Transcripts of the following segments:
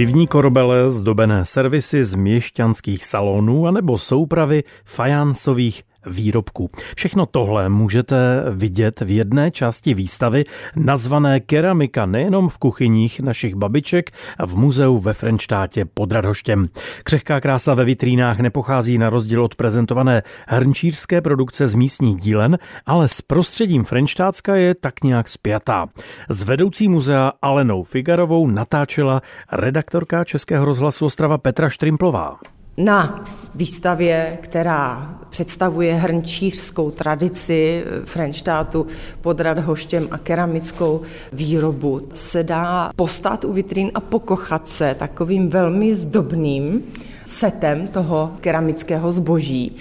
Pivní korbele, zdobené servisy z měšťanských salonů anebo soupravy fajansových výrobků. Všechno tohle můžete vidět v jedné části výstavy nazvané Keramika nejenom v kuchyních našich babiček v muzeu ve Frenštátě pod Radhoštěm. Křehká krása ve vitrínách nepochází na rozdíl od prezentované hrnčířské produkce z místních dílen, ale s prostředím Frenštátska je tak nějak spjatá. S vedoucí muzea Alenou Figarovou natáčela redaktorka Českého rozhlasu Ostrava Petra Štrimplová. Na výstavě, která představuje hrnčířskou tradici Frenštátu pod Radhoštěm a keramickou výrobu, se dá postát u vitrín a pokochat se takovým velmi zdobným setem toho keramického zboží.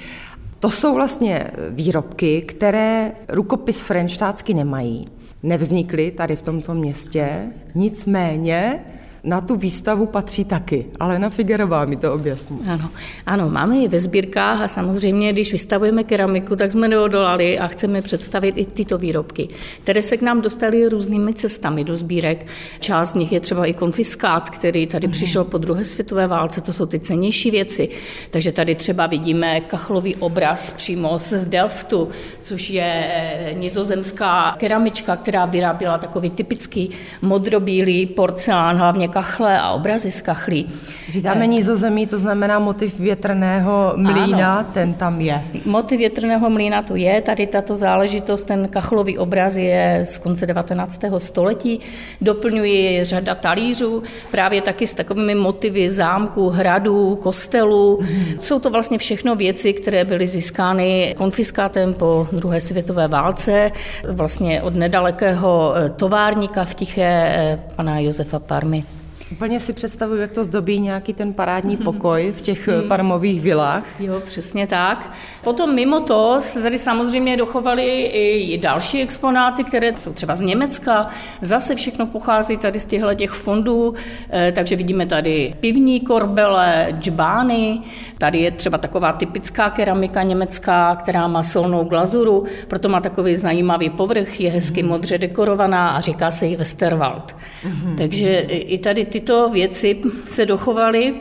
To jsou vlastně výrobky, které rukopis frenštátsky nemají. Nevznikly tady v tomto městě, nicméně na tu výstavu patří taky. ale na Figerová mi to objasní. Ano, ano, máme ji ve sbírkách a samozřejmě, když vystavujeme keramiku, tak jsme neodolali a chceme představit i tyto výrobky, které se k nám dostaly různými cestami do sbírek. Část z nich je třeba i konfiskát, který tady mm. přišel po druhé světové válce, to jsou ty cenější věci. Takže tady třeba vidíme kachlový obraz přímo z Delftu, což je eh, nizozemská keramička, která vyráběla takový typický modrobílý porcelán, hlavně kachle a obrazy z kachlí. Říkáme nízozemí, to znamená motiv větrného mlína, ano. ten tam je. Motiv větrného mlína to je, tady tato záležitost, ten kachlový obraz je z konce 19. století, doplňuji řada talířů, právě taky s takovými motivy zámků, hradů, kostelů. Hmm. Jsou to vlastně všechno věci, které byly získány konfiskátem po druhé světové válce, vlastně od nedalekého továrníka v Tiché pana Josefa Parmy. Úplně si představuju, jak to zdobí nějaký ten parádní pokoj v těch mm. parmových vilách. Jo, přesně tak. Potom mimo to se tady samozřejmě dochovaly i další exponáty, které jsou třeba z Německa. Zase všechno pochází tady z těchto těch fondů, eh, takže vidíme tady pivní korbele, džbány, tady je třeba taková typická keramika německá, která má solnou glazuru, proto má takový zajímavý povrch, je hezky mm. modře dekorovaná a říká se jí Westerwald. Mm. Takže i tady ty tyto věci se dochovaly.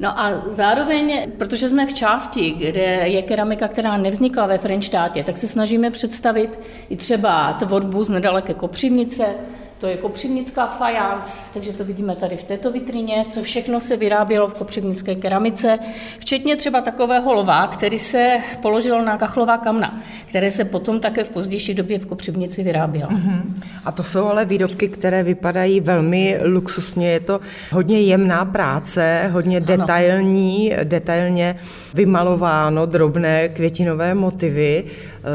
No a zároveň, protože jsme v části, kde je keramika, která nevznikla ve Frenštátě, tak se snažíme představit i třeba tvorbu z nedaleké Kopřivnice, to je kopřivnická fajánc, takže to vidíme tady v této vitrině, co všechno se vyrábělo v kopřivnické keramice, včetně třeba takového lva, který se položil na kachlová kamna, které se potom také v pozdější době v kopřivnici vyrábělo. Uh-huh. A to jsou ale výrobky, které vypadají velmi luxusně. Je to hodně jemná práce, hodně detailní, ano. detailně vymalováno, drobné květinové motivy.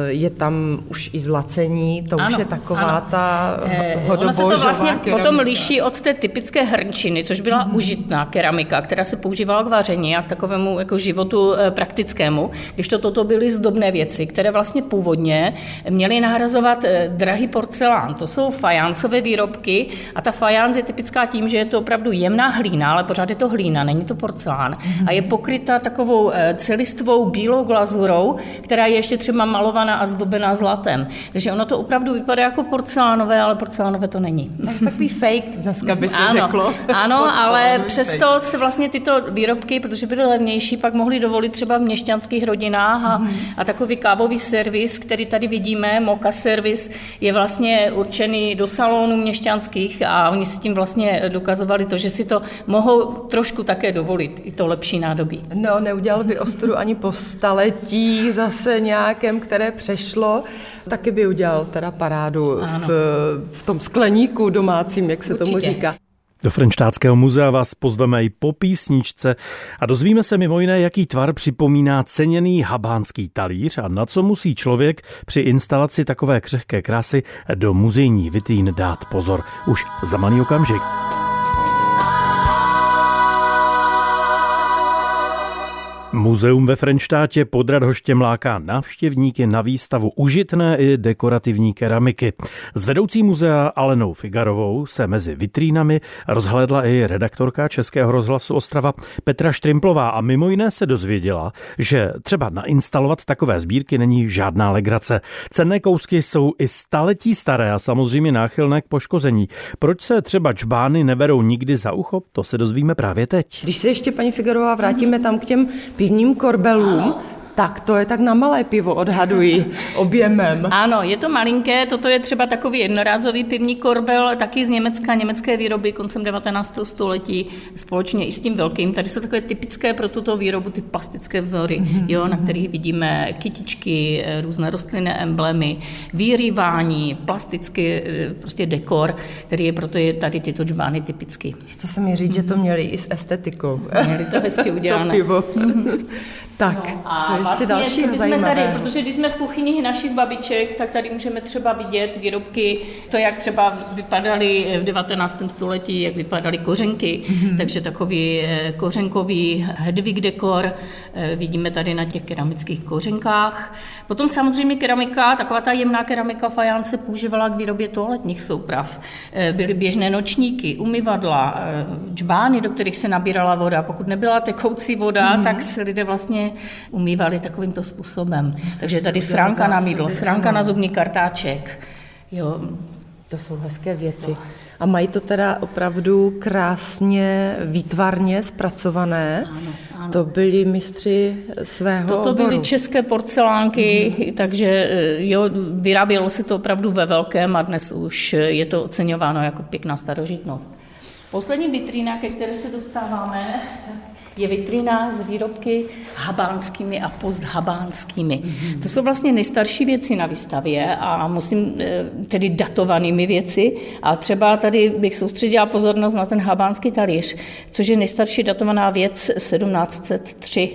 Je tam už i zlacení, to ano, už je taková ano. ta eh, Ono se to vlastně keramika. potom liší od té typické hrnčiny, což byla mm-hmm. užitná keramika, která se používala k vaření a k takovému jako životu eh, praktickému, když to toto byly zdobné věci, které vlastně původně měly nahrazovat eh, drahý porcelán. To jsou fajáncové výrobky a ta fajánc je typická tím, že je to opravdu jemná hlína, ale pořád je to hlína, není to porcelán. Mm-hmm. A je pokryta takovou celistvou bílou glazurou, která je ještě třeba malovaná a zdobená zlatem. Takže ono to opravdu vypadá jako porcelánové, ale porcelánové to není. Takže takový fake dneska by se ano, řeklo. Ano, ale přesto fake. se vlastně tyto výrobky, protože byly levnější, pak mohly dovolit třeba v měšťanských rodinách a, mm. a takový kávový servis, který tady vidíme, moka servis, je vlastně určený do salonů měšťanských a oni si tím vlastně dokazovali to, že si to mohou trošku také dovolit, i to lepší nádobí. No, neudělal by ostru ani po staletí zase nějakém, které přešlo, taky by udělal teda parádu v, v tom skleníku domácím, jak se Určitě. tomu říká. Do Frenštátského muzea vás pozveme i po písničce a dozvíme se mimo jiné, jaký tvar připomíná ceněný habánský talíř a na co musí člověk při instalaci takové křehké krásy do muzejní vitrín dát pozor. Už za malý okamžik. Muzeum ve Frenštátě pod Radhoštěm láká návštěvníky na výstavu užitné i dekorativní keramiky. S vedoucí muzea Alenou Figarovou se mezi vitrínami rozhlédla i redaktorka Českého rozhlasu Ostrava Petra Štrimplová a mimo jiné se dozvěděla, že třeba nainstalovat takové sbírky není žádná legrace. Cenné kousky jsou i staletí staré a samozřejmě náchylné k poškození. Proč se třeba čbány neberou nikdy za ucho, to se dozvíme právě teď. Když se ještě paní Figarová vrátíme tam k těm pivním korbelům, tak to je tak na malé pivo, odhaduji objemem. Ano, je to malinké, toto je třeba takový jednorázový pivní korbel, taky z Německa, německé výroby koncem 19. století, společně i s tím velkým. Tady jsou takové typické pro tuto výrobu ty plastické vzory, mm-hmm. jo, na kterých vidíme kytičky, různé rostlinné emblémy, výrývání, plastický eh, prostě dekor, který je proto je tady tyto džbány typický. Chce se mi říct, mm-hmm. že to měli i s estetikou. Měli to hezky udělané. to pivo. Tak, no, a co ještě vlastně, dalšího co jsme tady, protože když jsme v kuchyni našich babiček, tak tady můžeme třeba vidět výrobky, to, jak třeba vypadaly v 19. století, jak vypadaly kořenky, mm-hmm. takže takový eh, kořenkový hedvig dekor, eh, vidíme tady na těch keramických kořenkách. Potom samozřejmě keramika, taková ta jemná keramika fajance používala k výrobě toaletních souprav. Eh, byly běžné nočníky, umyvadla, džbány, do kterých se nabírala voda. Pokud nebyla tekoucí voda, mm-hmm. tak se lidé vlastně umývali takovýmto způsobem. Takže tady schránka na mídlo, schránka na zubní kartáček. Jo. To jsou hezké věci. A mají to teda opravdu krásně, výtvarně zpracované. Ano, ano. To byli mistři svého Toto oboru. byly české porcelánky, mm. takže eh, jo, vyrábělo se to opravdu ve velkém a dnes už je to oceňováno jako pěkná starožitnost. Poslední vitrína, ke které se dostáváme, je vitrina s výrobky habánskými a posthabánskými. Mm-hmm. To jsou vlastně nejstarší věci na výstavě a musím eh, tedy datovanými věci. A třeba tady bych soustředila pozornost na ten habánský talíř, což je nejstarší datovaná věc 1703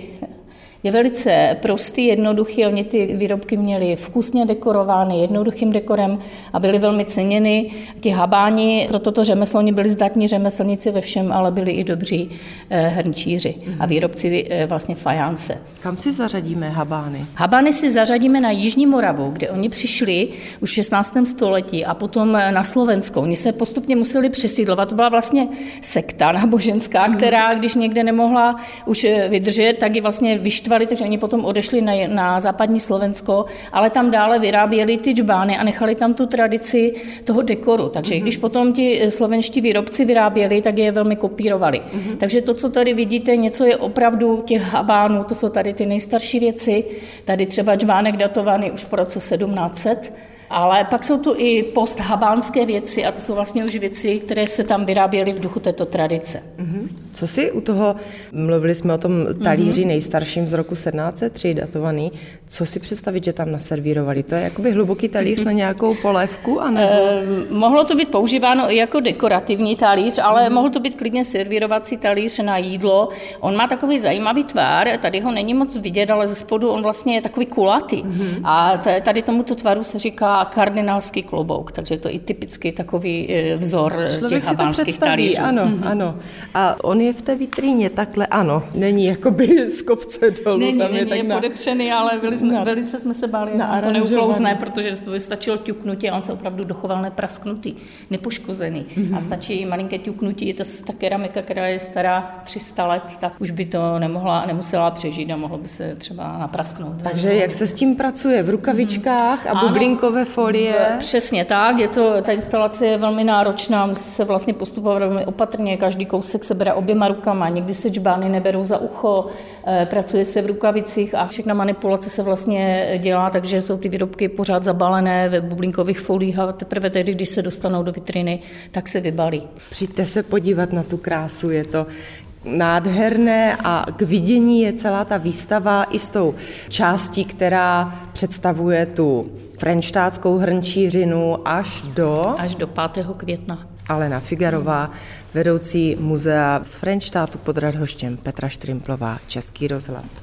je velice prostý, jednoduchý. Oni ty výrobky měli vkusně dekorovány, jednoduchým dekorem a byly velmi ceněny. Ti habáni pro toto řemeslo, oni byli zdatní řemeslníci ve všem, ale byli i dobří eh, hrnčíři a výrobci eh, vlastně fajance. Kam si zařadíme habány? Habány si zařadíme na Jižní Moravu, kde oni přišli už v 16. století a potom eh, na Slovensko. Oni se postupně museli přesídlovat. To byla vlastně sekta náboženská, která, když někde nemohla už vydržet, tak ji vlastně vyštvala využívali, takže oni potom odešli na, na západní Slovensko, ale tam dále vyráběli ty džbány a nechali tam tu tradici toho dekoru. Takže mm-hmm. když potom ti slovenští výrobci vyráběli, tak je velmi kopírovali. Mm-hmm. Takže to, co tady vidíte, něco je opravdu těch habánů, to jsou tady ty nejstarší věci. Tady třeba džbánek datovaný už po roce 1700, ale pak jsou tu i posthabánské věci a to jsou vlastně už věci, které se tam vyráběly v duchu této tradice. Mm-hmm. Co si u toho, mluvili jsme o tom talíři mm-hmm. nejstarším z roku 1703 datovaný, co si představit, že tam naservírovali? To je jakoby hluboký talíř mm-hmm. na nějakou polévku? Anebo... Eh, mohlo to být používáno i jako dekorativní talíř, ale mm-hmm. mohl to být klidně servírovací talíř na jídlo. On má takový zajímavý tvár, tady ho není moc vidět, ale ze spodu on vlastně je takový kulatý. Mm-hmm. A tady tomuto tvaru se říká kardinálský klobouk, takže to je i typický takový eh, vzor Člověk těch habánských talířů. Ano, mm-hmm. ano. A on je v té vitríně takhle, ano, není jakoby z kopce dolů. Není, tam není, je, tak je na... podepřený, ale byli jsme, na, velice jsme se báli, na to neuklouzne, protože to by stačilo ťuknutí a on se opravdu dochoval neprasknutý, nepoškozený. Mm-hmm. A stačí malinké ťuknutí, je to ta keramika, která je stará 300 let, tak už by to nemohla, nemusela přežít a mohlo by se třeba naprasknout. Takže jak se s tím pracuje? V rukavičkách mm-hmm. a bublinkové folie? Přesně tak, je to, ta instalace je velmi náročná, musí se vlastně postupovat velmi opatrně, každý kousek se bere oběma rukama, někdy se džbány neberou za ucho, eh, pracuje se v rukavicích a všechna manipulace se vlastně dělá, takže jsou ty výrobky pořád zabalené ve bublinkových folích a teprve tedy, když se dostanou do vitriny, tak se vybalí. Přijďte se podívat na tu krásu, je to nádherné a k vidění je celá ta výstava i s tou částí, která představuje tu frenštátskou hrnčířinu až do... Až do 5. května. Alena Figarová, vedoucí muzea z Frenštátu pod Radhoštěm, Petra Štrimplová, Český rozhlas.